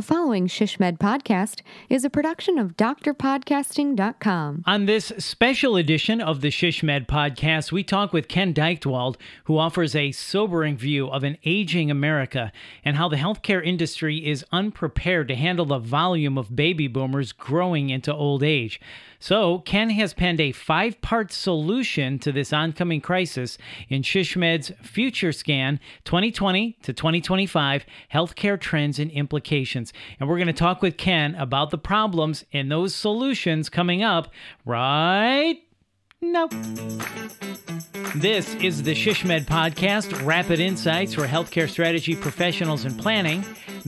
The following SHSMD podcast is a production of drpodcasting.com. On this special edition of the SHSMD podcast, we talk with Ken Dychtwald, who offers a sobering view of an aging America and how the healthcare industry is unprepared to handle the volume of baby boomers growing into old age. So, Ken has penned a five part solution to this oncoming crisis in SHSMD's Future Scan 2020 to 2025 Healthcare Trends and Implications. And we're going to talk with Ken about the problems and those solutions coming up right now. This is the SHSMD podcast, rapid insights for healthcare strategy professionals in planning,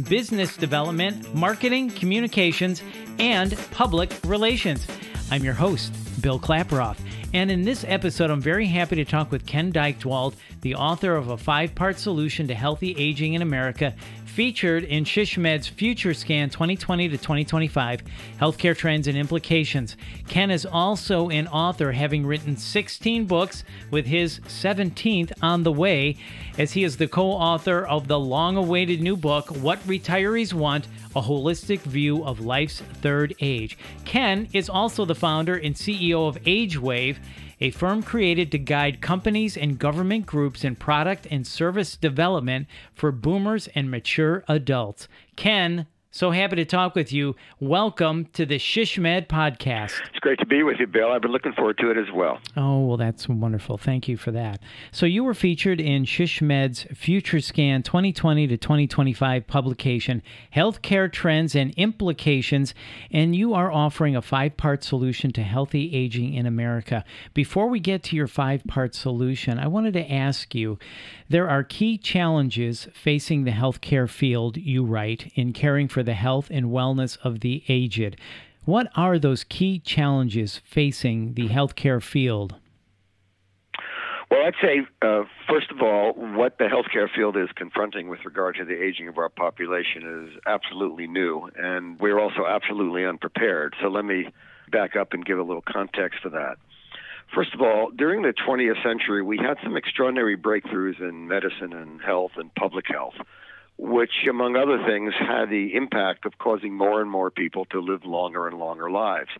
business development, marketing, communications, and public relations. I'm your host, Bill Klaproth. And in this episode, I'm very happy to talk with Ken Dychtwald, the author of a five part solution to healthy aging in America, featured in SHSMD's Future Scan 2020 to 2025 Healthcare Trends and Implications. Ken is also an author, having written 16 books, with his 17th on the way, as he is the co author of the long awaited new book, What Retirees Want a holistic view of life's third age. Ken is also the founder and CEO of AgeWave, a firm created to guide companies and government groups in product and service development for boomers and mature adults. Ken, so happy to talk with you. Welcome to the SHSMD podcast. It's great to be with you, Bill. I've been looking forward to it as well. Oh, well, that's wonderful. Thank you for that. So, you were featured in SHSMD's Future Scan 2020 to 2025 publication, Healthcare Trends and Implications, and you are offering a five part solution to healthy aging in America. Before we get to your five part solution, I wanted to ask you there are key challenges facing the healthcare field, you write, in caring for the health and wellness of the aged. What are those key challenges facing the healthcare field? Well, I'd say, uh, first of all, what the healthcare field is confronting with regard to the aging of our population is absolutely new, and we're also absolutely unprepared. So let me back up and give a little context to that. First of all, during the 20th century, we had some extraordinary breakthroughs in medicine and health and public health, which, among other things, had the impact of causing more and more people to live longer and longer lives.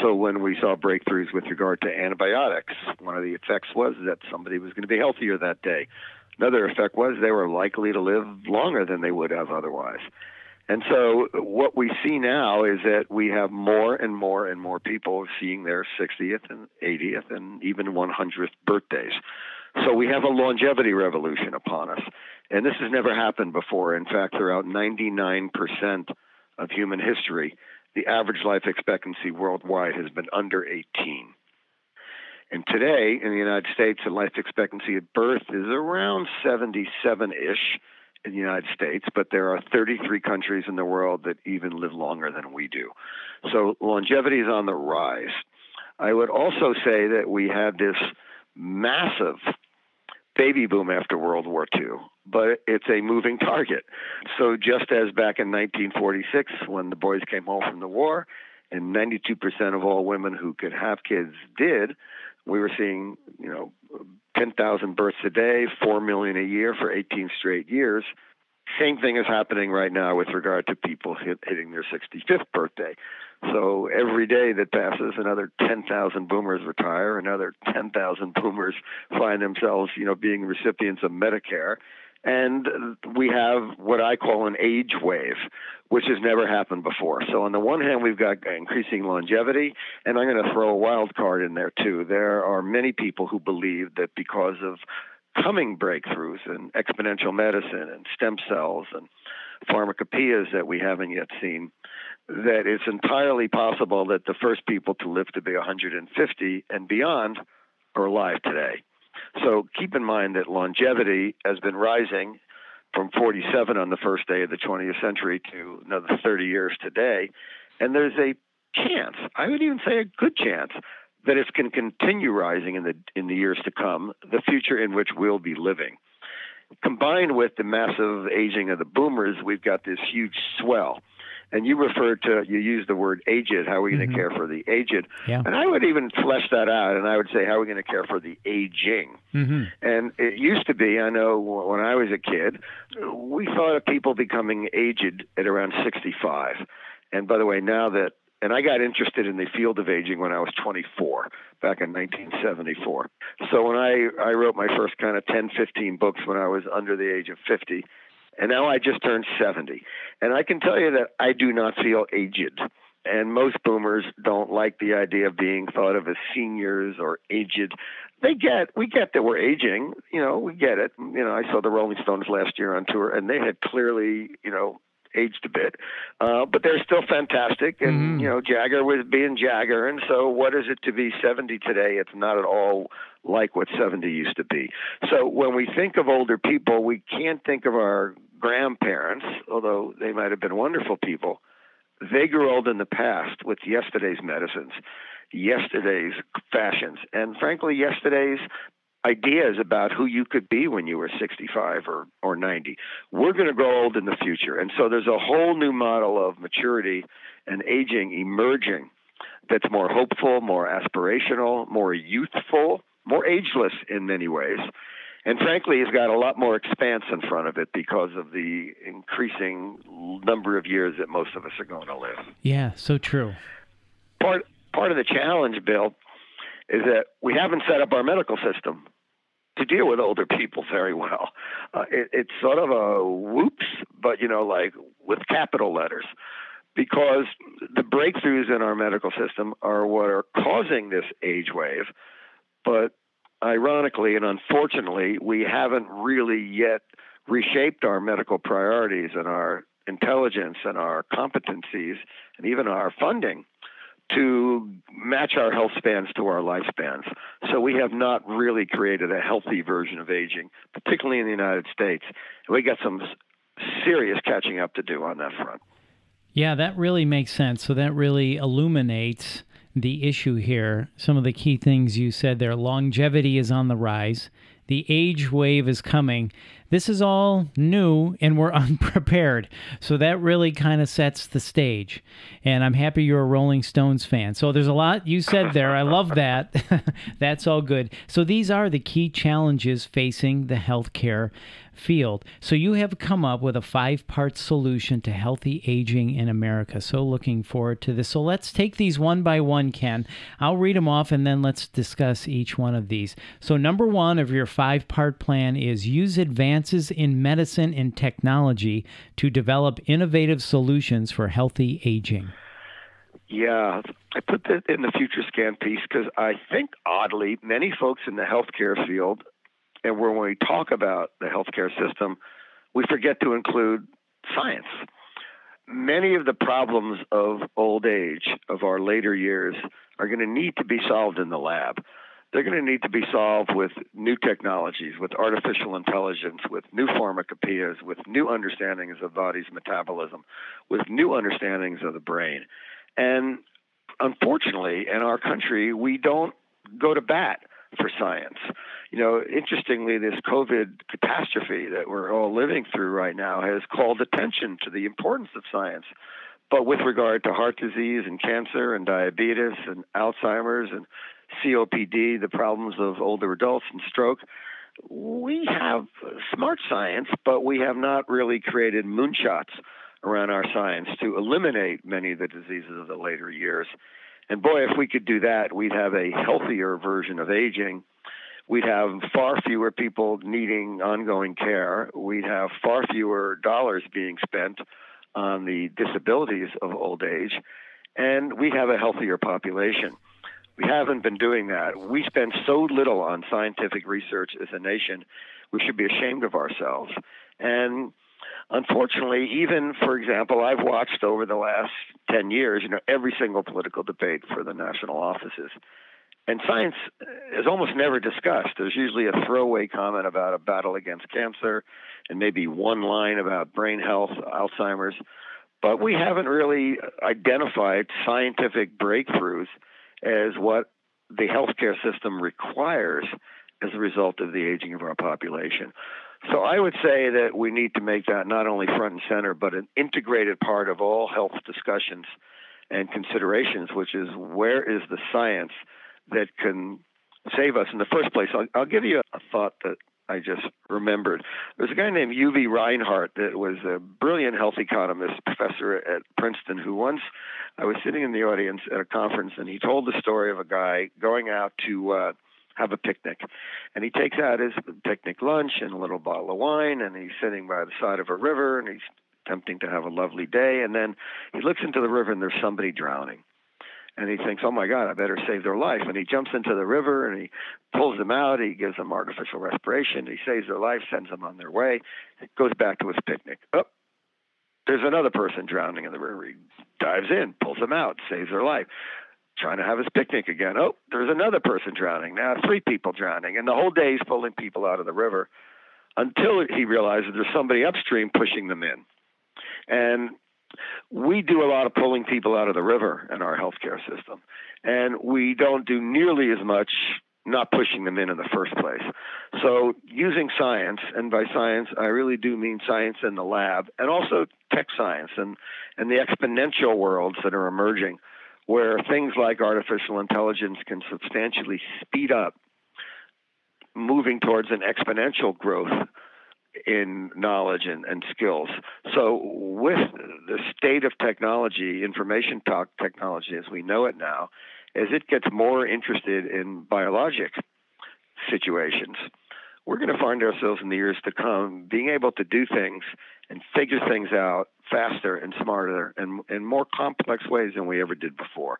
So, when we saw breakthroughs with regard to antibiotics, one of the effects was that somebody was going to be healthier that day. Another effect was they were likely to live longer than they would have otherwise. And so what we see now is that we have more and more and more people seeing their 60th and 80th and even 100th birthdays. So we have a longevity revolution upon us. And this has never happened before. In fact, throughout 99% of human history, the average life expectancy worldwide has been under 18. And today in the United States, the life expectancy at birth is around 77 ish in the United States, but there are 33 countries in the world that even live longer than we do. So longevity is on the rise. I would also say that we have this massive baby boom after World War II, but it's a moving target. So just as back in 1946, when the boys came home from the war, and 92% of all women who could have kids did, we were seeing, you know, 10,000 births a day, 4 million a year for 18 straight years. Same thing is happening right now with regard to people hit, hitting their 65th birthday. So every day that passes, another 10,000 boomers retire, another 10,000 boomers find themselves, you know, being recipients of Medicare. And we have what I call an age wave, which has never happened before. So, on the one hand, we've got increasing longevity, and I'm going to throw a wild card in there too. There are many people who believe that because of coming breakthroughs in exponential medicine and stem cells and pharmacopoeias that we haven't yet seen, that it's entirely possible that the first people to live to be 150 and beyond are alive today. So keep in mind that longevity has been rising from 47 on the first day of the 20th century to another 30 years today. And there's a chance, I would even say a good chance, that it can continue rising in the in the years to come, the future in which we'll be living. Combined with the massive aging of the boomers, we've got this huge swell. And you referred to, you used the word aged. How are we going to Mhm. care for the aged? Yeah. And I would even flesh that out, and I would say, how are we going to care for the aging? hmm And it used to be, I know when I was a kid, we thought of people becoming aged at around 65. And by the way, now that, and I got interested in the field of aging when I was 24, back in 1974. So when I, I wrote my first kind of 10, 15 books when I was under the age of 50, and now I just turned 70. And I can tell you that I do not feel aged. And most boomers don't like the idea of being thought of as seniors or aged they get we get that we're aging you know we get it you know i saw the rolling stones last year on tour and they had clearly you know aged a bit. Uh but they're still fantastic. And Mhm. you know jagger was being jagger. And so what is it to be 70 today? It's not at all like what 70 used to be. So when we think of older people we can't think of our grandparents although they might have been wonderful people. They grew old in the past with yesterday's medicines yesterday's fashions and frankly yesterday's ideas about who you could be when you were 65 or, or 90 we're going to grow old in the future. And so there's a whole new model of maturity and aging emerging that's more hopeful more aspirational more youthful more ageless in many ways. And frankly, it's got a lot more expanse in front of it because of the increasing number of years that most of us are going to live. Yeah, so true. part part of the challenge, Bill, is that we haven't set up our medical system to deal with older people very well. Uh, it, it's sort of a whoops, but you know, like with capital letters, because the breakthroughs in our medical system are what are causing this age wave. But ironically and unfortunately, we haven't really yet reshaped our medical priorities and our intelligence and our competencies and even our funding to match our health spans to our lifespans. So we have not really created a healthy version of aging, particularly in the United States. We got some serious catching up to do on that front. Yeah, that really makes sense. So that really illuminates the issue here. Some of the key things you said there longevity is on the rise, the age wave is coming. This is all new and we're unprepared. So that really kind of sets the stage. And I'm happy you're a Rolling Stones fan. So there's a lot you said there. I love that. That's all good. So these are the key challenges facing the healthcare field. So you have come up with a five part solution to healthy aging in America. So looking forward to this. So let's take these one by one, Ken. I'll read them off and then let's discuss each one of these. So, number one of your five part plan is use advances in medicine and technology to develop innovative solutions for healthy aging. Yeah, I put that in the future scan piece because I think oddly, many folks in the healthcare field, and when we talk about the healthcare system, we forget to include science. Many of the problems of old age, of our later years, are going to need to be solved in the lab. They're going to need to be solved with new technologies, with artificial intelligence, with new pharmacopoeias, with new understandings of body's metabolism, with new understandings of the brain. And unfortunately, in our country, we don't go to bat for science. You know, interestingly, this COVID catastrophe that we're all living through right now has called attention to the importance of science. But with regard to heart disease and cancer and diabetes and Alzheimer's and COPD, the problems of older adults and stroke, we have smart science, but we have not really created moonshots around our science to eliminate many of the diseases of the later years. And boy, if we could do that, we'd have a healthier version of aging. We'd have far fewer people needing ongoing care. We'd have far fewer dollars being spent on the disabilities of old age. And we have a healthier population. We haven't been doing that. We spend so little on scientific research as a nation, we should be ashamed of ourselves. And unfortunately, even for example, I've watched over the last 10 years, you know, every single political debate for the national offices. And science is almost never discussed. There's usually a throwaway comment about a battle against cancer and maybe one line about brain health, Alzheimer's. But we haven't really identified scientific breakthroughs as what the healthcare system requires as a result of the aging of our population. So I would say that we need to make that not only front and center, but an integrated part of all health discussions and considerations, which is where is the science that can save us in the first place. I'll, I'll give you a thought that I just remembered. There's a guy named Uwe Reinhardt that was a brilliant health economist professor at Princeton who once I was sitting in the audience at a conference and he told the story of a guy going out to uh, have a picnic. And he takes out his picnic lunch and a little bottle of wine and he's sitting by the side of a river and he's attempting to have a lovely day. And then he looks into the river and there's somebody drowning. And he thinks, oh my God, I better save their life. And he jumps into the river and he pulls them out. He gives them artificial respiration. He saves their life, sends them on their way, goes back to his picnic. Oh, there's another person drowning in the river. He dives in, pulls them out, saves their life. Trying to have his picnic again. Oh, there's another person drowning. Now three people drowning. And the whole day he's pulling people out of the river until he realizes there's somebody upstream pushing them in. And we do a lot of pulling people out of the river in our healthcare system, and we don't do nearly as much not pushing them in in the first place. So, using science, and by science, I really do mean science in the lab, and also tech science and, and the exponential worlds that are emerging, where things like artificial intelligence can substantially speed up moving towards an exponential growth in knowledge and, and skills. So, with the state of technology, information technology as we know it now, as it gets more interested in biologic situations, we're going to find ourselves in the years to come being able to do things and figure things out faster and smarter and in more complex ways than we ever did before.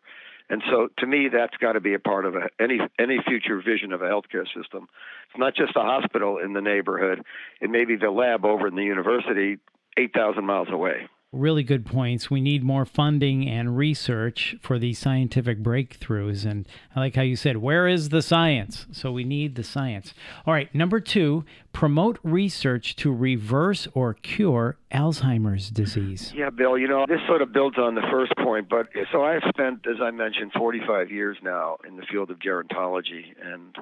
And so, to me, that's got to be a part of a, any any future vision of a healthcare system. It's not just a hospital in the neighborhood; it may be the lab over in the university, eight thousand miles away really good points. We need more funding and research for these scientific breakthroughs. And I like how you said, where is the science? So we need the science. All right, number two, promote research to reverse or cure Alzheimer's disease. Yeah, Bill, you know, this sort of builds on the first point. But so I've spent, as I mentioned, 45 years now in the field of gerontology. And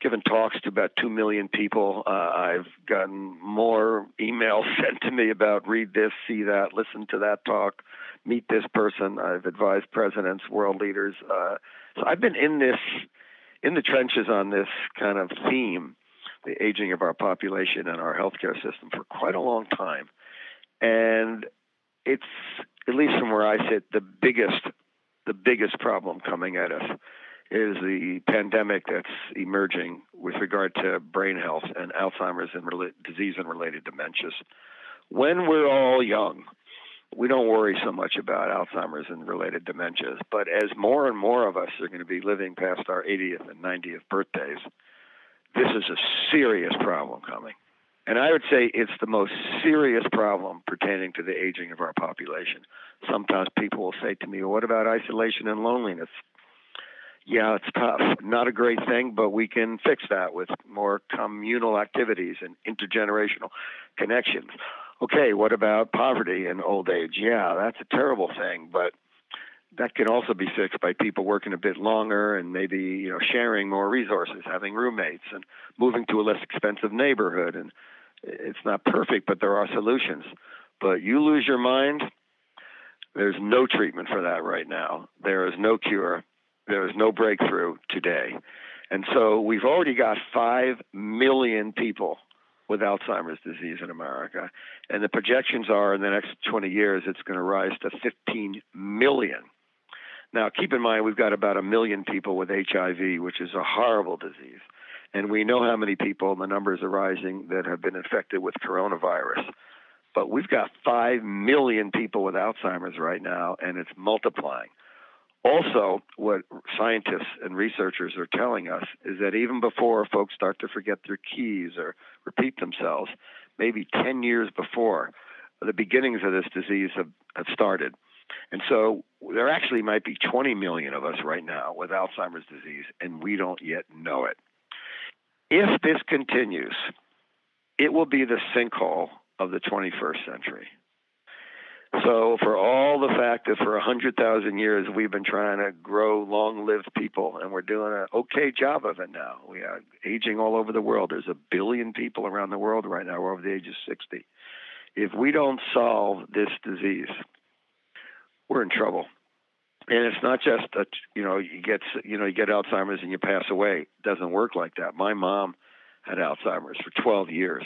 given talks to about 2 million people. Uh, I've gotten more emails sent to me about read this, see that, listen to that talk, meet this person. I've advised presidents, world leaders. Uh, so I've been in this, in the trenches on this kind of theme, the aging of our population and our healthcare system for quite a long time. And it's, at least from where I sit, the biggest, the biggest problem coming at us is the pandemic that's emerging with regard to brain health and Alzheimer's and rela- disease and related dementias. When we're all young, we don't worry so much about Alzheimer's and related dementias, but as more and more of us are going to be living past our 80th and 90th birthdays, this is a serious problem coming. And I would say it's the most serious problem pertaining to the aging of our population. Sometimes people will say to me, well, What about isolation and loneliness? Yeah, it's tough. Not a great thing, but we can fix that with more communal activities and intergenerational connections. Okay, what about poverty and old age? Yeah, that's a terrible thing, but that can also be fixed by people working a bit longer and maybe you know sharing more resources, having roommates, and moving to a less expensive neighborhood. And it's not perfect, but there are solutions. But you lose your mind, there's no treatment for that right now. There is no cure there is no breakthrough today. And so we've already got 5 million people with Alzheimer's disease in America. And the projections are in the next 20 years, it's going to rise to 15 million. Now, keep in mind, we've got about a million people with HIV, which is a horrible disease. And we know how many people, the numbers are rising, that have been infected with coronavirus. But we've got 5 million people with Alzheimer's right now, and it's multiplying. Also, what scientists and researchers are telling us is that even before folks start to forget their keys or repeat themselves, maybe 10 years before, the beginnings of this disease have, have started. And so there actually might be 20 million of us right now with Alzheimer's disease, and we don't yet know it. If this continues, it will be the sinkhole of the 21st century. So, for all the fact that for a 100,000 years we've been trying to grow long lived people, and we're doing an okay job of it now. We are aging all over the world. There's a billion people around the world right now over the age of 60. If we don't solve this disease, we're in trouble. And it's not just that you know you get you know you get Alzheimer's and you pass away. It doesn't work like that. My mom had Alzheimer's for 12 years.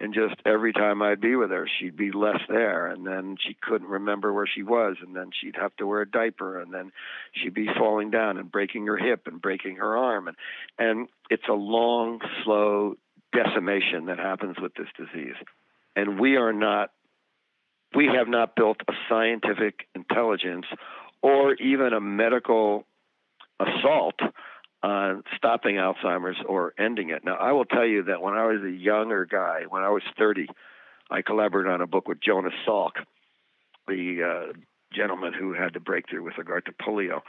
And just every time I'd be with her, she'd be less there. And then she couldn't remember where she was. And then she'd have to wear a diaper. And then she'd be falling down and breaking her hip and breaking her arm. And, and it's a long, slow decimation that happens with this disease. And we are not, we have not built a scientific intelligence or even a medical assault on stopping Alzheimer's or ending it. Now, I will tell you that when I was a younger guy, when I was 30, I collaborated on a book with Jonas Salk, the uh, gentleman who had the breakthrough with regard to polio.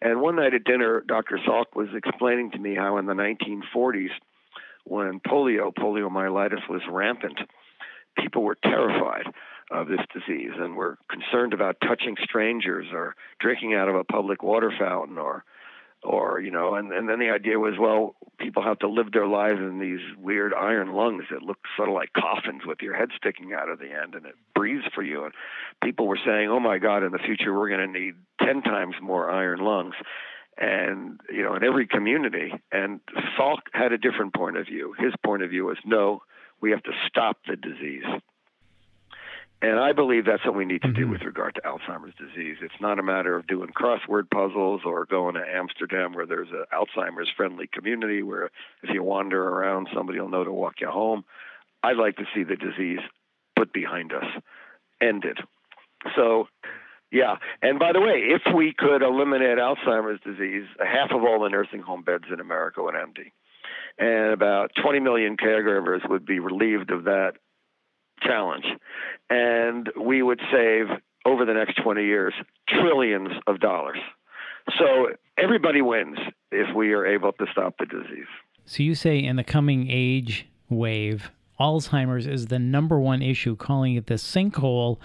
And one night at dinner, Dr. Salk was explaining to me how in the 1940s, when polio, poliomyelitis was rampant, people were terrified of this disease and were concerned about touching strangers or drinking out of a public water fountain or or you know and and then the idea was well people have to live their lives in these weird iron lungs that look sort of like coffins with your head sticking out of the end and it breathes for you. And people were saying oh my god in the future we're going to need 10 times more iron lungs. And you know in every community and Salk had a different point of view. His point of view was no we have to stop the disease and I believe that's what we need to do mm-hmm. with regard to Alzheimer's disease. It's not a matter of doing crossword puzzles or going to Amsterdam where there's an Alzheimer's friendly community where if you wander around, somebody will know to walk you home. I'd like to see the disease put behind us, ended. So, yeah. And by the way, if we could eliminate Alzheimer's disease, half of all the nursing home beds in America would empty. And about 20 million caregivers would be relieved of that challenge. And we would save over the next 20 years trillions of dollars. So everybody wins if we are able to stop the disease. So you say in the coming age wave, Alzheimer's is the number one issue, calling it the sinkhole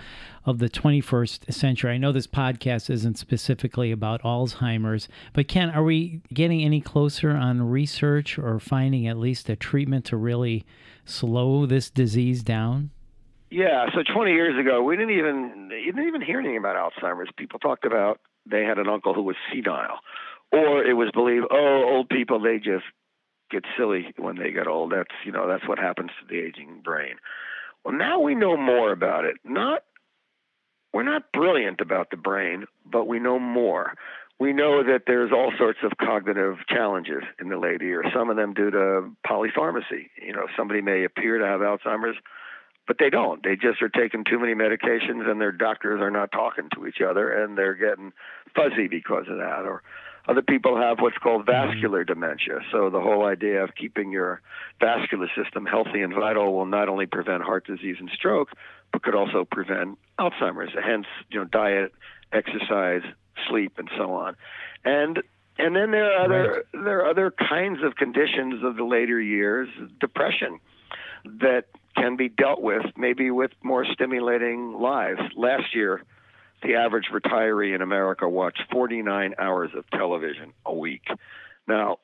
of the 21st century. I know this podcast isn't specifically about Alzheimer's, but Ken, are we getting any closer on research or finding at least a treatment to really slow this disease down? Yeah, so 20 years ago, we didn't even you didn't even hear anything about Alzheimer's. People talked about they had an uncle who was senile, or it was believed, oh, old people they just get silly when they get old. That's you know that's what happens to the aging brain. Well, now we know more about it. Not we're not brilliant about the brain, but we know more. We know that there's all sorts of cognitive challenges in the late years. Some of them due to polypharmacy. You know, somebody may appear to have Alzheimer's but they don't. They just are taking too many medications, and their doctors are not talking to each other, and they're getting fuzzy because of that. Or other people have what's called mm-hmm. vascular dementia. So the whole idea of keeping your vascular system healthy and vital will not only prevent heart disease and stroke, but could also prevent Alzheimer's. Hence, you know, diet, exercise, sleep, and so on. And and then there are other right. there are other kinds of conditions of the later years, depression, that can be dealt with maybe with more stimulating lives. Last year, the average retiree in America watched 49 hours of television a week. Now,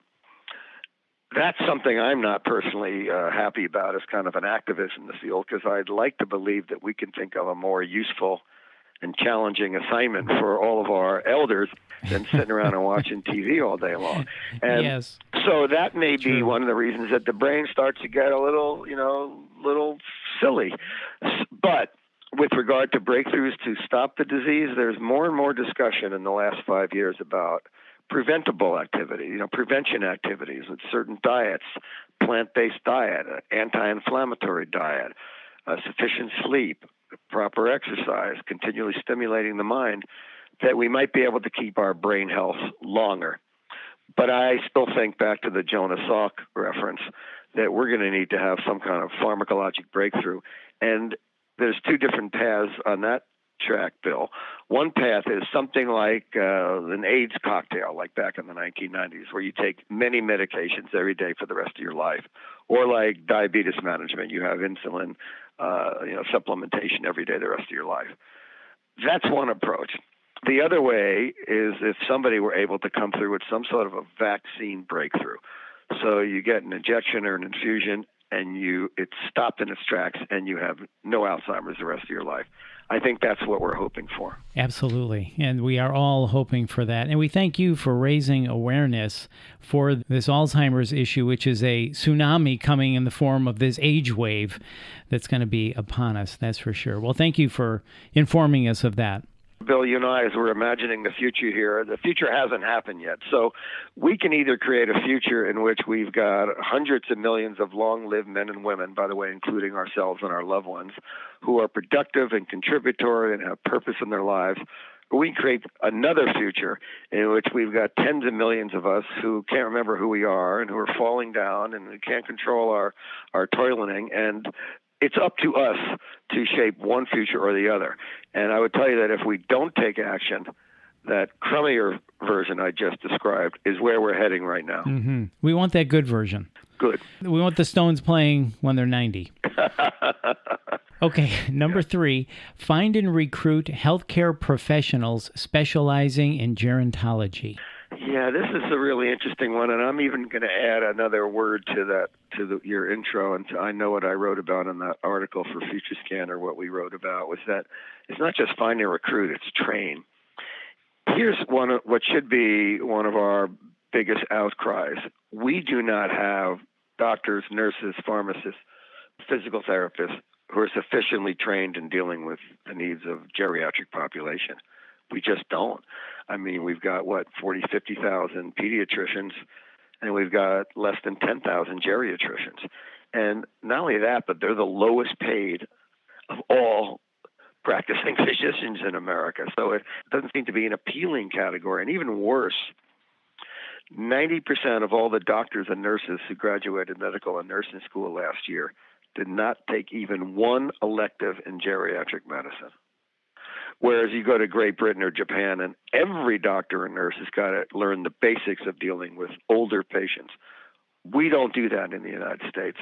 that's something I'm not personally uh, happy about as kind of an activist in the field because I'd like to believe that we can think of a more useful and challenging assignment for all of our elders than sitting around and watching TV all day long. And yes. so that may be one of the reasons that the brain starts to get a little, you know, little silly. But with regard to breakthroughs to stop the disease, there's more and more discussion in the last five years about preventable activity, you know, prevention activities with certain diets, plant-based diet, anti-inflammatory diet, uh, sufficient sleep, proper exercise, continually stimulating the mind, that we might be able to keep our brain health longer. But I still think back to the Jonas Salk reference that we're going to need to have some kind of pharmacologic breakthrough. And there's two different paths on that track, Bill. One path is something like uh, an AIDS cocktail, like back in the 1990s, where you take many medications every day for the rest of your life, or like diabetes management, you have insulin, uh, you know, supplementation every day the rest of your life. that's one approach. The other way is if somebody were able to come through with some sort of a vaccine breakthrough. So you get an injection or an infusion and you it's stopped in its tracks and you have no Alzheimer's the rest of your life. I think that's what we're hoping for. Absolutely. And we are all hoping for that. And we thank you for raising awareness for this Alzheimer's issue, which is a tsunami coming in the form of this age wave that's going to be upon us. That's for sure. Well, thank you for informing us of that. Bill, you and I, as we're imagining the future here, the future hasn't happened yet. So we can either create a future in which we've got hundreds of millions of long lived men and women, by the way, including ourselves and our loved ones, who are productive and contributory and have purpose in their lives. Or we create another future in which we've got tens of millions of us who can't remember who we are and who are falling down and we can't control our, our toileting. And it's up to us to shape one future or the other. And I would tell you that if we don't take action, that crummier version I just described is where we're heading right now. Mm-hmm. We want that good version. Good. We want the Stones playing when they're 90. okay, number three find and recruit healthcare professionals specializing in gerontology. Yeah, this is a really interesting one, and I'm even going to add another word to that to the, your intro. And to, I know what I wrote about in that article for Future Scanner. What we wrote about was that it's not just find a recruit; it's train. Here's one of, what should be one of our biggest outcries: we do not have doctors, nurses, pharmacists, physical therapists who are sufficiently trained in dealing with the needs of geriatric population. We just don't. I mean, we've got what 40, 50,000 pediatricians, and we've got less than 10,000 geriatricians. And not only that, but they're the lowest paid of all practicing physicians in America. So it doesn't seem to be an appealing category. And even worse, 90% of all the doctors and nurses who graduated medical and nursing school last year did not take even one elective in geriatric medicine. Whereas you go to Great Britain or Japan, and every doctor and nurse has got to learn the basics of dealing with older patients. We don't do that in the United States.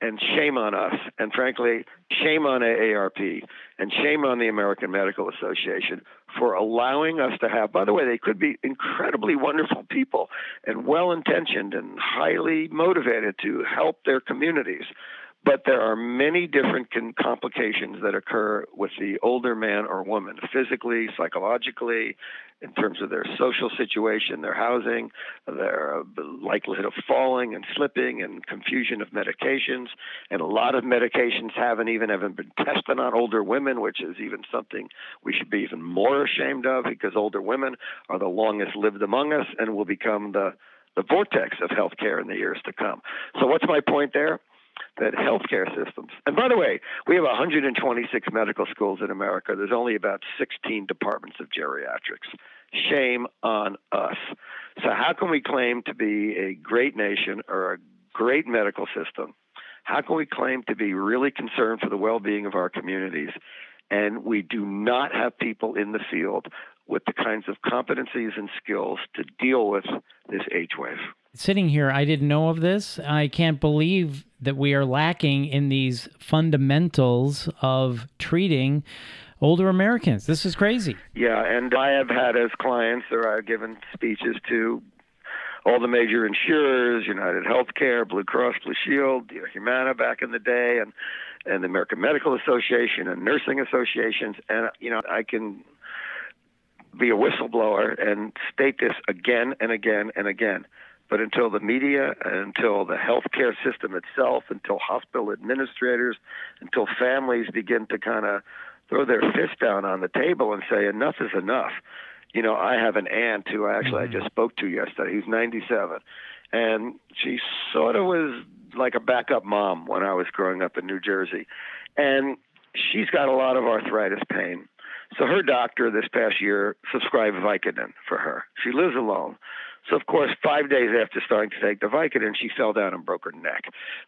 And shame on us. And frankly, shame on AARP and shame on the American Medical Association for allowing us to have, by the way, they could be incredibly wonderful people and well intentioned and highly motivated to help their communities. But there are many different complications that occur with the older man or woman, physically, psychologically, in terms of their social situation, their housing, their uh, likelihood of falling and slipping, and confusion of medications. And a lot of medications haven't even haven't been tested on older women, which is even something we should be even more ashamed of because older women are the longest lived among us and will become the the vortex of healthcare in the years to come. So, what's my point there? That healthcare systems, and by the way, we have 126 medical schools in America. There's only about 16 departments of geriatrics. Shame on us. So, how can we claim to be a great nation or a great medical system? How can we claim to be really concerned for the well being of our communities? And we do not have people in the field with the kinds of competencies and skills to deal with this age wave. Sitting here, I didn't know of this. I can't believe that we are lacking in these fundamentals of treating older Americans. This is crazy. Yeah, and I have had as clients, or I've given speeches to all the major insurers, United Healthcare, Blue Cross Blue Shield, Humana back in the day, and and the American Medical Association and nursing associations, and you know I can be a whistleblower and state this again and again and again. But until the media, until the healthcare system itself, until hospital administrators, until families begin to kind of throw their fist down on the table and say enough is enough. You know, I have an aunt who actually mm-hmm. I just spoke to yesterday. He's 97, and she sort of was like a backup mom when I was growing up in New Jersey, and she's got a lot of arthritis pain so her doctor this past year subscribed Vicodin for her. She lives alone. So of course, five days after starting to take the Vicodin, she fell down and broke her neck.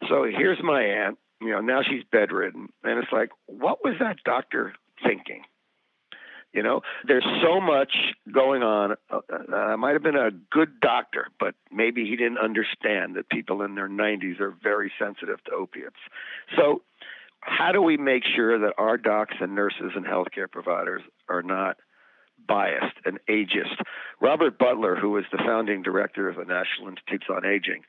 So here's my aunt. You know, now she's bedridden, and it's like, what was that doctor thinking? You know, there's so much going on. Uh, uh, might have been a good doctor, but maybe he didn't understand that people in their 90s are very sensitive to opiates. So how do we make sure that our docs and nurses and healthcare providers are not biased and ageist? Robert Butler, who was the founding director of the National Institutes on Aging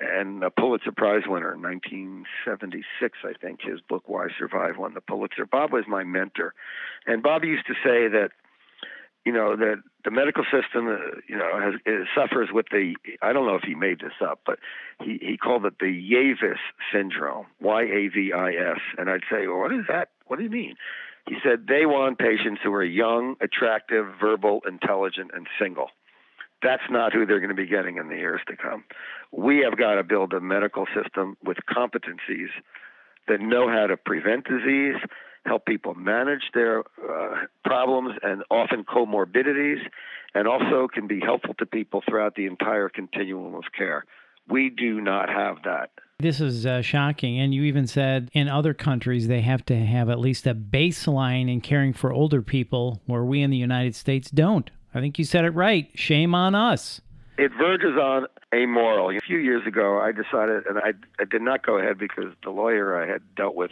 and a Pulitzer Prize winner in 1976, I think, his book Why Survive won the Pulitzer. Bob was my mentor. And Bob used to say that you know that the medical system, uh, you know, has suffers with the. I don't know if he made this up, but he he called it the Yavis syndrome, Y A V I S, and I'd say, well, what is that? What do you mean? He said they want patients who are young, attractive, verbal, intelligent, and single. That's not who they're going to be getting in the years to come. We have got to build a medical system with competencies that know how to prevent disease help people manage their uh, problems and often comorbidities, and also can be helpful to people throughout the entire continuum of care. We do not have that. This is uh, shocking. And you even said in other countries they have to have at least a baseline in caring for older people, where we in the United States don't. I think you said it right. Shame on us. It verges on amoral. A few years ago, I decided, and I, I did not go ahead because the lawyer I had dealt with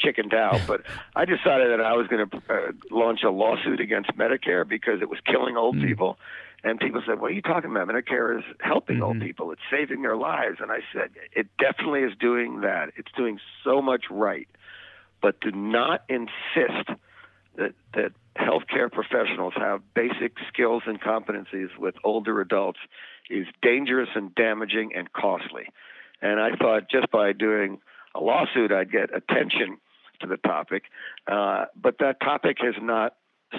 chickened out. But I decided that I was going to uh, launch a lawsuit against Medicare because it was killing old mm. people. And people said, "What are you talking about? Medicare is helping mm-hmm. old people. It's saving their lives." And I said, "It definitely is doing that. It's doing so much right, but do not insist that that healthcare professionals have basic skills and competencies with older adults is dangerous and damaging and costly." And I thought just by doing a lawsuit, I'd get attention to the topic, uh, but that topic has not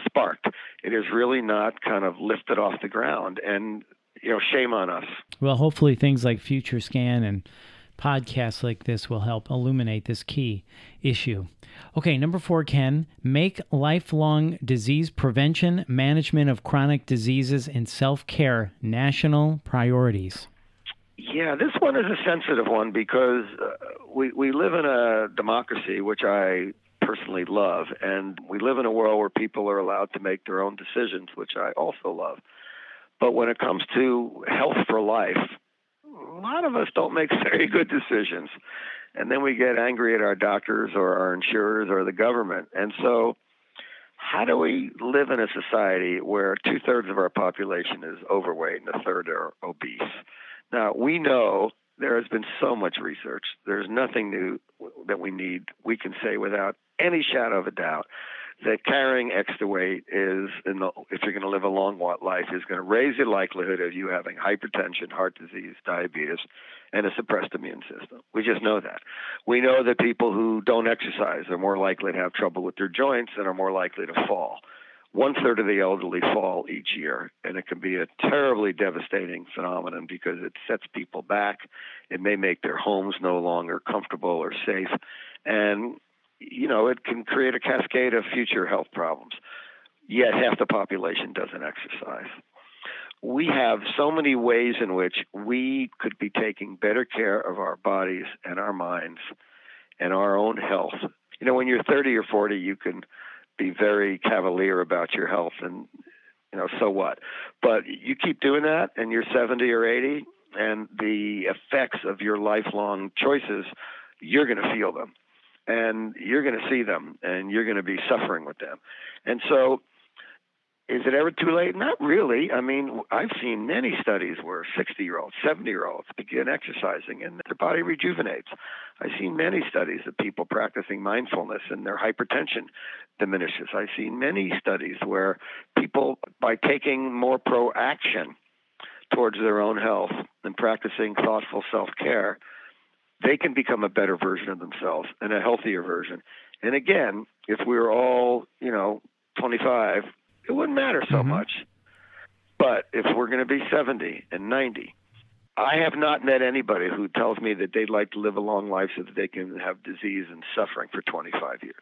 sparked. It has really not kind of lifted off the ground, and you know, shame on us. Well, hopefully, things like Future Scan and podcasts like this will help illuminate this key issue. Okay, number four, Ken, make lifelong disease prevention, management of chronic diseases, and self care national priorities. Yeah, this one is a sensitive one because uh, we we live in a democracy, which I personally love, and we live in a world where people are allowed to make their own decisions, which I also love. But when it comes to health for life, a lot of us don't make very good decisions, and then we get angry at our doctors or our insurers or the government, and so. How do we live in a society where two thirds of our population is overweight and a third are obese? Now, we know there has been so much research. There's nothing new that we need. We can say without any shadow of a doubt that carrying extra weight is, the, if you're going to live a long life, is going to raise the likelihood of you having hypertension, heart disease, diabetes, and a suppressed immune system. We just know that. We know that people who don't exercise are more likely to have trouble with their joints and are more likely to fall one third of the elderly fall each year, and it can be a terribly devastating phenomenon because it sets people back. It may make their homes no longer comfortable or safe, and you know it can create a cascade of future health problems. Yet half the population doesn't exercise. We have so many ways in which we could be taking better care of our bodies and our minds and our own health. You know, when you're 30 or 40, you can be very cavalier about your health and you know so what. But you keep doing that and you're 70 or 80 and the effects of your lifelong choices you're going to feel them. And you're going to see them and you're going to be suffering with them. And so is it ever too late? Not really. I mean, I've seen many studies where 60 year olds, 70 year olds begin exercising and their body rejuvenates. I've seen many studies of people practicing mindfulness and their hypertension diminishes. I've seen many studies where people, by taking more pro action towards their own health and practicing thoughtful self care, they can become a better version of themselves and a healthier version. And again, if we were all, you know, 25, it wouldn't matter so mm-hmm. much. But if we're going to be 70 and 90, I have not met anybody who tells me that they'd like to live a long life so that they can have disease and suffering for 25 years.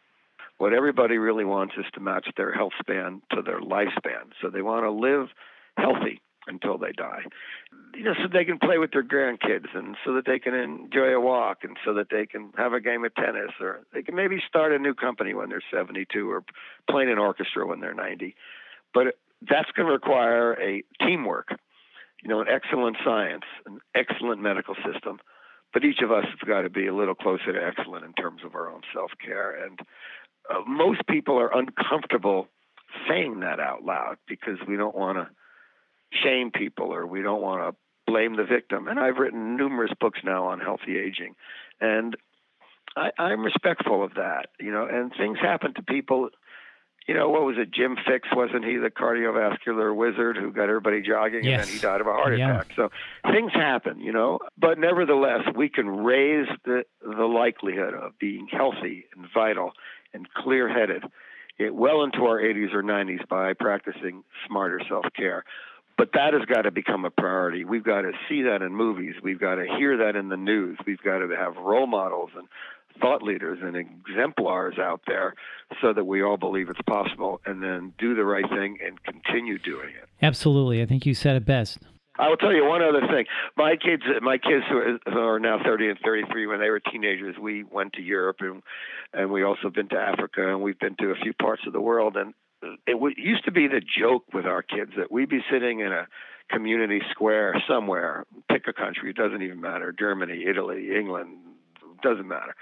What everybody really wants is to match their health span to their lifespan. So they want to live healthy until they die. You know, so they can play with their grandkids and so that they can enjoy a walk and so that they can have a game of tennis or they can maybe start a new company when they're 72 or play in an orchestra when they're 90. But that's going to require a teamwork, you know, an excellent science, an excellent medical system, but each of us has got to be a little closer to excellent in terms of our own self care. And uh, most people are uncomfortable saying that out loud because we don't want to shame people or we don't want to blame the victim. And I've written numerous books now on healthy aging, and I, I'm respectful of that. You know, and things happen to people you know, what was it? Jim Fixx, wasn't he the cardiovascular wizard who got everybody jogging yes. and then he died of a heart yeah. attack? So things happen, you know. But nevertheless, we can raise the the likelihood of being healthy and vital and clear headed eh, well into our 80s or 90s by practicing smarter self care. But that has got to become a priority. We've got to see that in movies. We've got to hear that in the news. We've got to have role models and thought leaders and exemplars out there so that we all believe it's possible and then do the right thing and continue doing it. Absolutely. I think you said it best. I will tell you one other thing. My kids, my kids who are now 30 and 33, when they were teenagers, we went to Europe and and we also been to Africa and we've been to a few parts of the world. And it w- used to be the joke with our kids that we'd be sitting in a community square somewhere, pick a country, it doesn't even matter, Germany, Italy, England, doesn't matter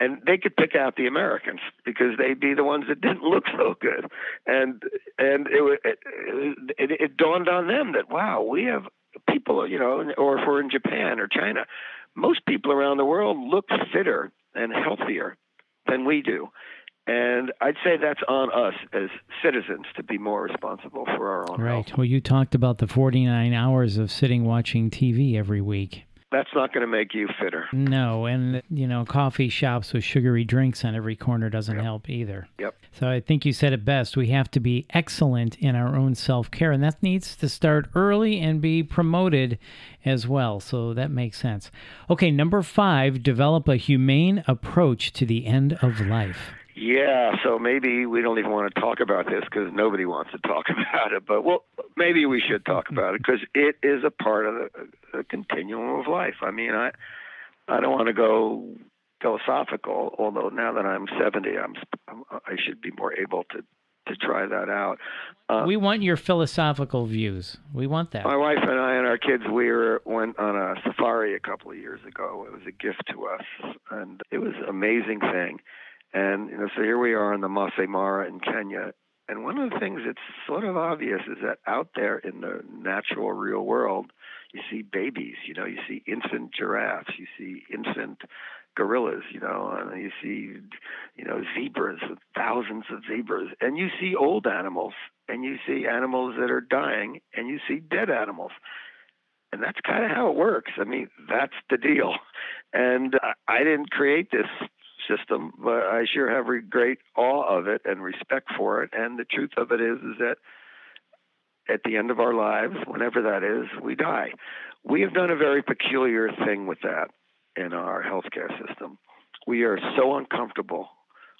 and they could pick out the Americans because they'd be the ones that didn't look so good, and and it it, it, it dawned on them that wow, we have people, you know, or if we're in Japan or China, most people around the world look fitter and healthier than we do. And I'd say that's on us as citizens to be more responsible for our own right. health. Well, you talked about the 49 hours of sitting watching TV every week that's not going to make you fitter. No, and you know, coffee shops with sugary drinks on every corner doesn't yep. help either. Yep. So I think you said it best. We have to be excellent in our own self-care and that needs to start early and be promoted as well. So that makes sense. Okay, number 5, develop a humane approach to the end of life. Yeah, so maybe we don't even want to talk about this because nobody wants to talk about it. But well, maybe we should talk about it because it is a part of the, the continuum of life. I mean, I I don't want to go philosophical, although now that I'm 70, I'm I should be more able to to try that out. Uh, we want your philosophical views. We want that. My wife and I and our kids, we were, went on a safari a couple of years ago. It was a gift to us, and it was an amazing thing. And you know, so here we are in the Masai Mara in Kenya. And one of the things that's sort of obvious is that out there in the natural, real world, you see babies. You know, you see infant giraffes, you see infant gorillas. You know, and you see, you know, zebras thousands of zebras, and you see old animals, and you see animals that are dying, and you see dead animals. And that's kind of how it works. I mean, that's the deal. And I didn't create this system, but I sure have great awe of it and respect for it. And the truth of it is, is that at the end of our lives, whenever that is, we die. We have done a very peculiar thing with that in our healthcare system. We are so uncomfortable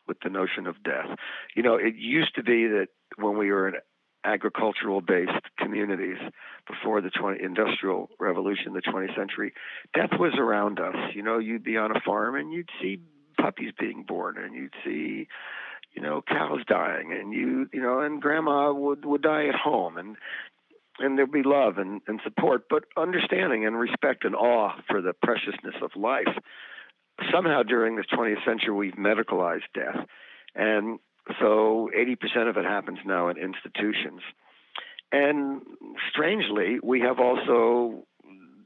with the notion of death. You know, it used to be that when we were in agricultural based communities before the 20, industrial revolution, the 20th century, death was around us. You know, you'd be on a farm and you'd see puppies being born, and you'd see, you know, cows dying, and you, you know, and grandma would would die at home, and and there'd be love and, and support, but understanding and respect and awe for the preciousness of life. Somehow during this 20th century, we've medicalized death, and so 80% of it happens now in institutions. And strangely, we have also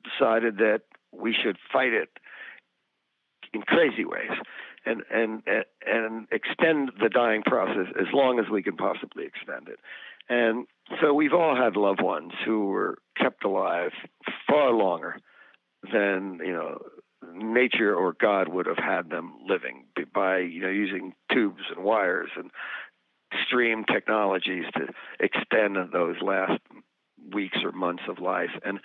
decided that we should fight it in crazy ways and and and extend the dying process as long as we can possibly extend it. And so we've all had loved ones who were kept alive far longer than you know nature or God would have had them living by you know using tubes and wires and extreme technologies to extend those last weeks or months of life and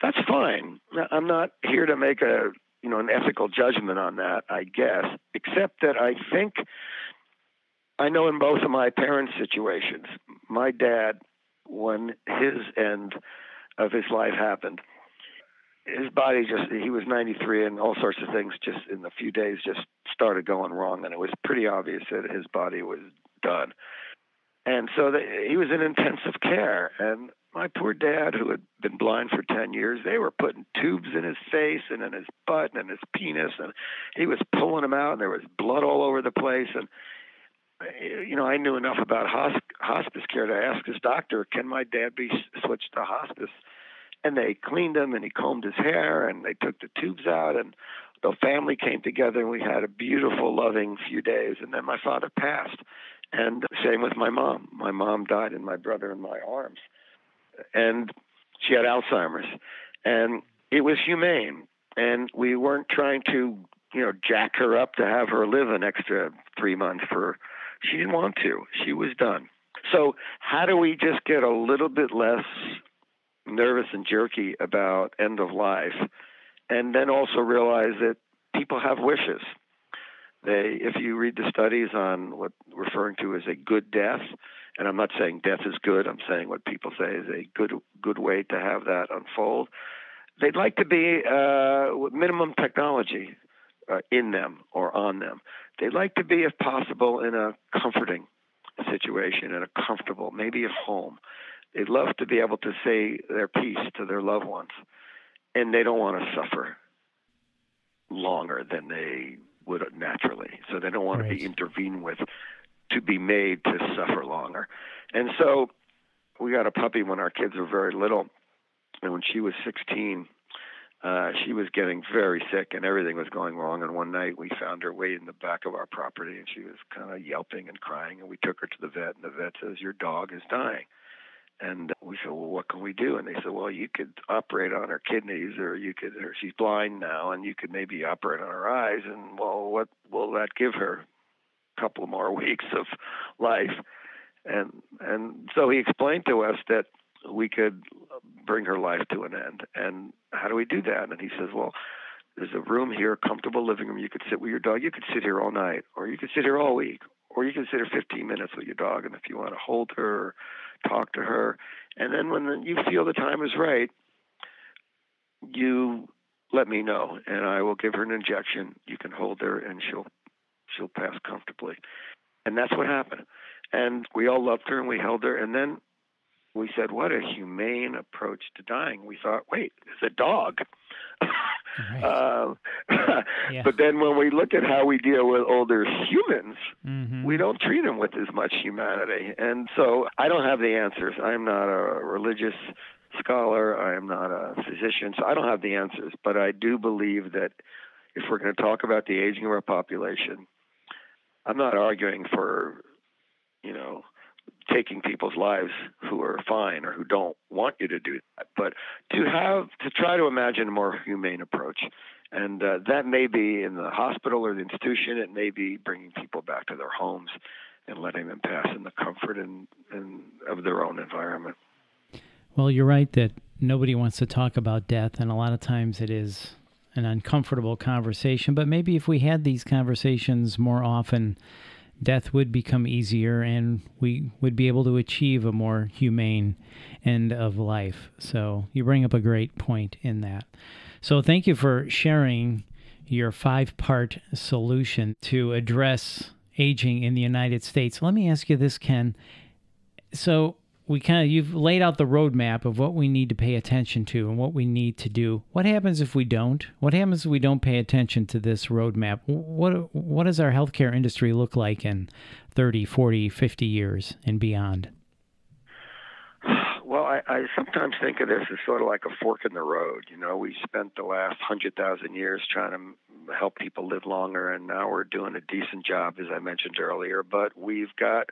that's fine i'm not here to make a you know an ethical judgment on that, I guess. Except that I think I know in both of my parents' situations, my dad, when his end of his life happened, his body just he was 93 and all sorts of things just in a few days just started going wrong and it was pretty obvious that his body was done and so the, he was in intensive care and my poor dad, who had been blind for 10 years, they were putting tubes in his face and in his butt and in his penis, and he was pulling them out, and there was blood all over the place. And, eh, you know, I knew enough about hospice care to ask his doctor, can my dad be switched to hospice? And they cleaned him, and he combed his hair, and they took the tubes out, and the family came together, and we had a beautiful, loving few days. And then my father passed. And same with my mom. My mom died in my brother in my arms. And she had Alzheimer's. And it was humane. And we weren't trying to, you know, jack her up to have her live an extra three months for she didn't want to. She was done. So how do we just get a little bit less nervous and jerky about end of life and then also realize that people have wishes they, if you read the studies on what referring to as a good death, and I'm not saying death is good, I'm saying what people say is a good good way to have that unfold. They'd like to be uh, minimum technology uh, in them or on them. They'd like to be, if possible, in a comforting situation, in a comfortable, maybe at home. They'd love to be able to say their piece to their loved ones, and they don't want to suffer longer than they would naturally. So they don't want right. to be intervened with to be made to suffer longer. And so we got a puppy when our kids were very little. And when she was 16, uh, she was getting very sick and everything was going wrong. And one night we found her way in the back of our property and she was kind of yelping and crying. And we took her to the vet, and the vet says, Your dog is dying. And we said, well, what can we do? And they said, well, you could operate on her kidneys, or you could. Or she's blind now, and you could maybe operate on her eyes. And well, what will that give her? A couple more weeks of life. And and so he explained to us that we could bring her life to an end. And how do we do that? And he says, well, there's a room here, comfortable living room. You could sit with your dog. You could sit here all night, or you could sit here all week, or you can sit here 15 minutes with your dog. And if you want to hold her talk to her, and then when you feel the time is right, you let me know, and I will give her an injection. You can hold her, and she'll she'll pass comfortably. And that's what happened. And we all loved her, and we held her, and then we said, "What a humane approach to dying." We thought, "Wait, it's a dog." Right. Uh, yeah. But then when we look at how we deal with older humans, mm-hmm. we don't treat them with as much humanity. And so I don't have the answers. I'm not a religious scholar. I am not a physician, so I don't have the answers. But I do believe that if we're going to talk about the aging of our population, I'm not arguing for, you know, taking people's lives who are fine or who don't want you to do that, but to have to try to imagine a more humane approach. And uh, that may be in the hospital or the institution. It may be bringing people back to their homes and letting them pass in the comfort and, and of their own environment. Well, you're right that nobody wants to talk about death, and a lot of times it is an uncomfortable conversation. But maybe if we had these conversations more often, death would become easier and we would be able to achieve a more humane end of life. So you bring up a great point in that. So thank you for sharing your five part solution to address aging in the United States. Let me ask you this, Ken. So we kind of you've laid out the roadmap of what we need to pay attention to and what we need to do. What happens if we don't? What happens if we don't pay attention to this roadmap? What what does our healthcare industry look like in 30, 40, 50 years and beyond? Well, I, I sometimes think of this as sort of like a fork in the road. You know, we spent the last hundred thousand years trying to help people live longer, and now we're doing a decent job, as I mentioned earlier. But we've got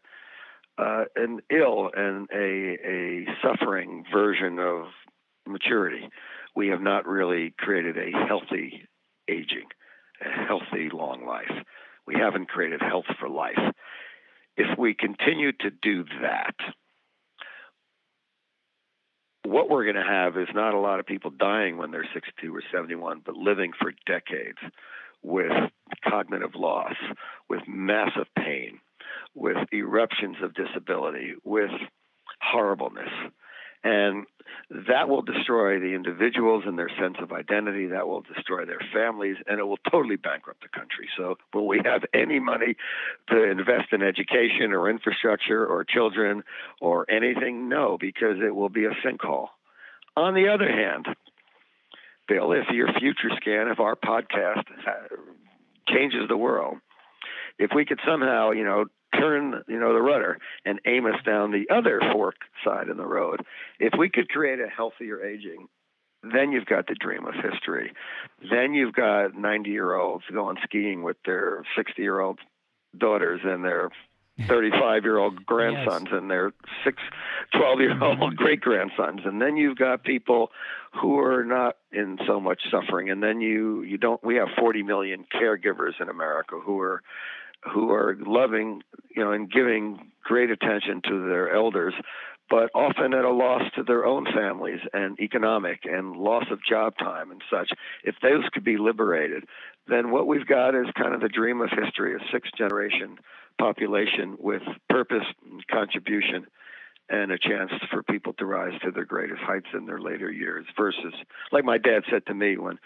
uh, an ill and a, a suffering version of maturity. We have not really created a healthy aging, a healthy long life. We haven't created health for life. If we continue to do that, what we're going to have is not a lot of people dying when they're 62 or 71, but living for decades with cognitive loss, with massive pain, with eruptions of disability, with horribleness. And that will destroy the individuals and their sense of identity. That will destroy their families, and it will totally bankrupt the country. So, will we have any money to invest in education or infrastructure or children or anything? No, because it will be a sinkhole. On the other hand, Bill, if your future scan, if our podcast uh, changes the world, if we could somehow, you know, turn, you know, the rudder and aim us down the other fork side of the road, if we could create a healthier aging, then you've got the dream of history. Then you've got 90 year olds going skiing with their 60 year old daughters and their 35 year old grandsons yes. and their six, 12 year old great grandsons. And then you've got people who are not in so much suffering. And then you, you don't, we have 40 million caregivers in America who are who are loving, you know, and giving great attention to their elders, but often at a loss to their own families and economic and loss of job time and such. If those could be liberated, then what we've got is kind of the dream of history, a sixth generation population with purpose and contribution and a chance for people to rise to their greatest heights in their later years versus like my dad said to me when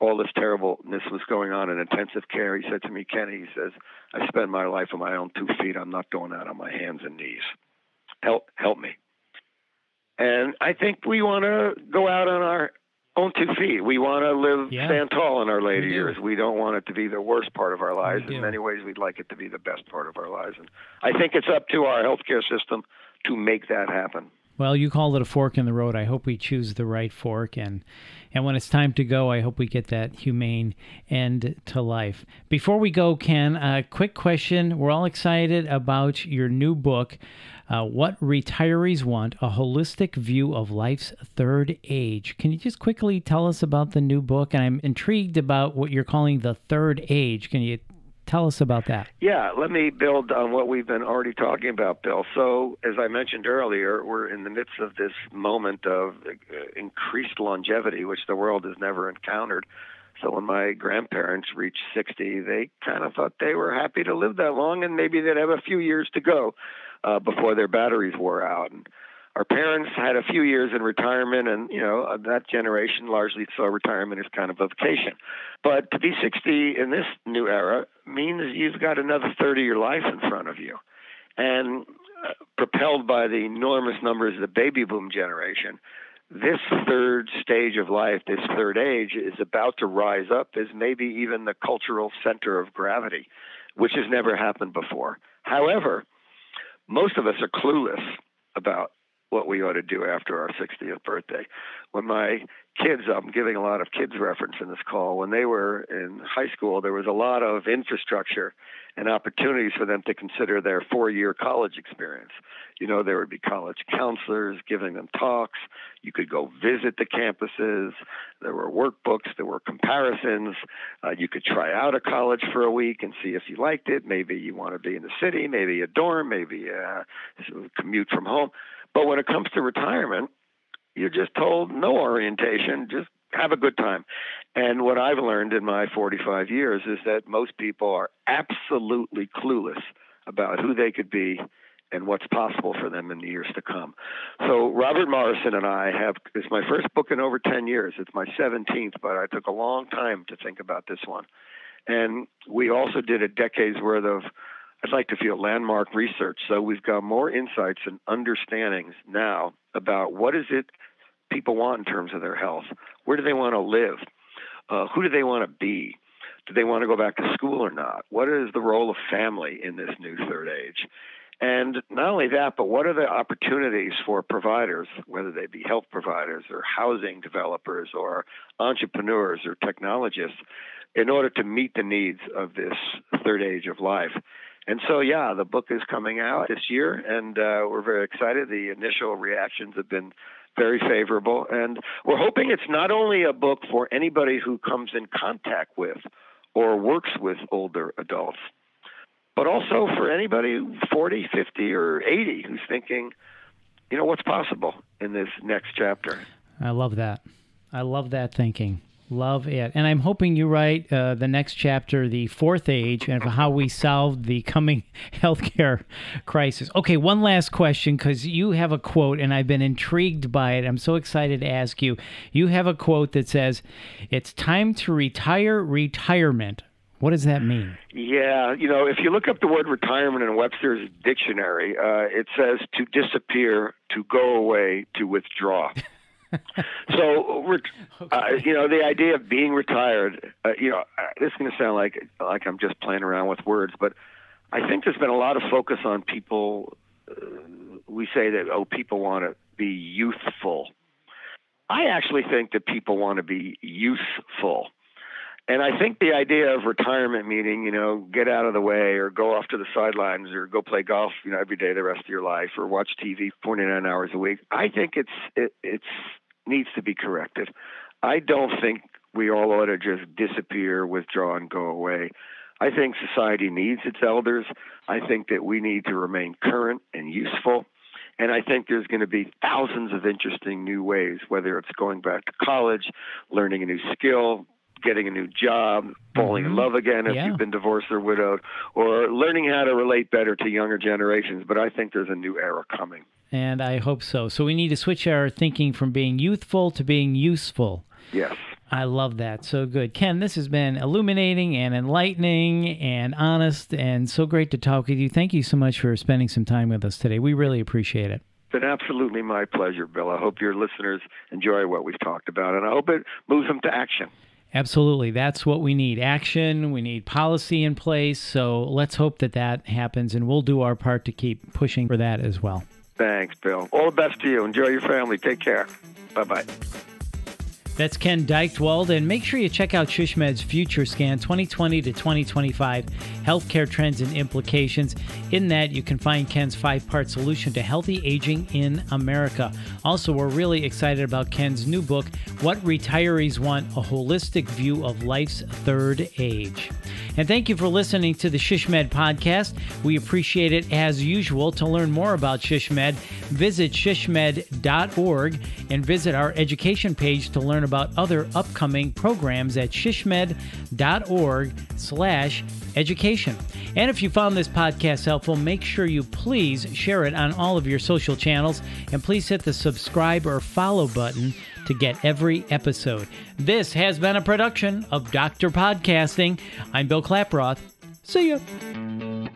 all this terribleness was going on in intensive care. He said to me, Kenny, he says, I spend my life on my own two feet. I'm not going out on my hands and knees. Help, help me. And I think we want to go out on our own two feet. We want to live, yeah. stand tall in our later we years. We don't want it to be the worst part of our lives. In many ways, we'd like it to be the best part of our lives. And I think it's up to our healthcare system to make that happen. Well, you called it a fork in the road. I hope we choose the right fork, and and when it's time to go, I hope we get that humane end to life. Before we go, Ken, a quick question. We're all excited about your new book, uh, "What Retirees Want: A Holistic View of Life's Third Age." Can you just quickly tell us about the new book? And I'm intrigued about what you're calling the third age. Can you Tell us about that. Yeah, let me build on what we've been already talking about, Bill. So, as I mentioned earlier, we're in the midst of this moment of uh, increased longevity, which the world has never encountered. So, when my grandparents reached 60, they kind of thought they were happy to live that long and maybe they'd have a few years to go uh, before their batteries wore out. And our parents had a few years in retirement, and you know that generation largely saw retirement as kind of a vacation. But to be 60 in this new era means you've got another 30 year life in front of you, and uh, propelled by the enormous numbers of the baby boom generation. This third stage of life, this third age, is about to rise up as maybe even the cultural center of gravity, which has never happened before. However, most of us are clueless about what we ought to do after our 60th birthday. When my kids, I'm giving a lot of kids reference in this call, when they were in high school, there was a lot of infrastructure and opportunities for them to consider their four year college experience. You know, there would be college counselors giving them talks. You could go visit the campuses. There were workbooks. There were comparisons. Uh, you could try out a college for a week and see if you liked it. Maybe you want to be in the city, maybe a dorm, maybe a commute from home. But when it comes to retirement, you're just told no orientation, just have a good time. And what I've learned in my 45 years is that most people are absolutely clueless about who they could be and what's possible for them in the years to come. So Robert Morison and I have it's my first book in over 10 years. It's my 17th, but I took a long time to think about this one. And we also did a decade's worth of I'd like to feel landmark research. So we've got more insights and understandings now about what is it people want in terms of their health. Where do they want to live? Uh, who do they want to be? Do they want to go back to school or not? What is the role of family in this new third age? And not only that, but what are the opportunities for providers, whether they be health providers or housing developers or entrepreneurs or technologists, in order to meet the needs of this third age of life? And so, yeah, the book is coming out this year, and uh, we're very excited. The initial reactions have been very favorable, and we're hoping it's not only a book for anybody who comes in contact with or works with older adults, but also for anybody 40, 50, or 80 who's thinking, you know, what's possible in this next chapter. I love that. I love that thinking. Love it. And I'm hoping you write uh, the next chapter, The Fourth Age, and how we solved the coming healthcare crisis. Okay, one last question because you have a quote, and I've been intrigued by it. I'm so excited to ask you. You have a quote that says, It's time to retire retirement. What does that mean? Yeah, you know, if you look up the word retirement in Webster's dictionary, uh, it says to disappear, to go away, to withdraw. so, uh, you know, the idea of being retired, uh, you know, uh, this is going to sound like like I'm just playing around with words, but I think there's been a lot of focus on people. Uh, we say that oh, people want to be youthful. I actually think that people want to be useful. And I think the idea of retirement meaning, you know, get out of the way or go off to the sidelines or go play golf, you know, every day the rest of your life or watch TV 49 hours a week. I think it's it, it's needs to be corrected. I don't think we all ought to just disappear, withdraw, and go away. I think society needs its elders. I think that we need to remain current and useful. And I think there's going to be thousands of interesting new ways, whether it's going back to college, learning a new skill, getting a new job, falling mm-hmm. in love again if yeah. you've been divorced or widowed, or learning how to relate better to younger generations. But I think there's a new era coming. And I hope so. So we need to switch our thinking from being youthful to being useful. Yes. I love that. So good. Ken, this has been illuminating and enlightening and honest and so great to talk with you. Thank you so much for spending some time with us today. We really appreciate it. It's been absolutely my pleasure, Bill. I hope your listeners enjoy what we've talked about, and I hope it moves them to action. Absolutely. That's what we need action. We need policy in place. So let's hope that that happens, and we'll do our part to keep pushing for that as well. Thanks, Bill. All the best to you. Enjoy your family. Take care. Bye bye. That's Ken Dychtwald, and make sure you check out SHSMD's Future Scan 2020 to 2025 Healthcare Trends and Implications. In that, you can find Ken's five part solution to healthy aging in America. Also, we're really excited about Ken's new book, What Retirees Want A Holistic View of Life's Third Age. And thank you for listening to the SHSMD podcast. We appreciate it as usual. To learn more about SHSMD, visit shsmd.org and visit our education page to learn about other upcoming programs at shsmd.org slash education. And if you found this podcast helpful, make sure you please share it on all of your social channels and please hit the subscribe or follow button to get every episode. This has been a production of Dr. Podcasting. I'm Bill Klaproth. See ya.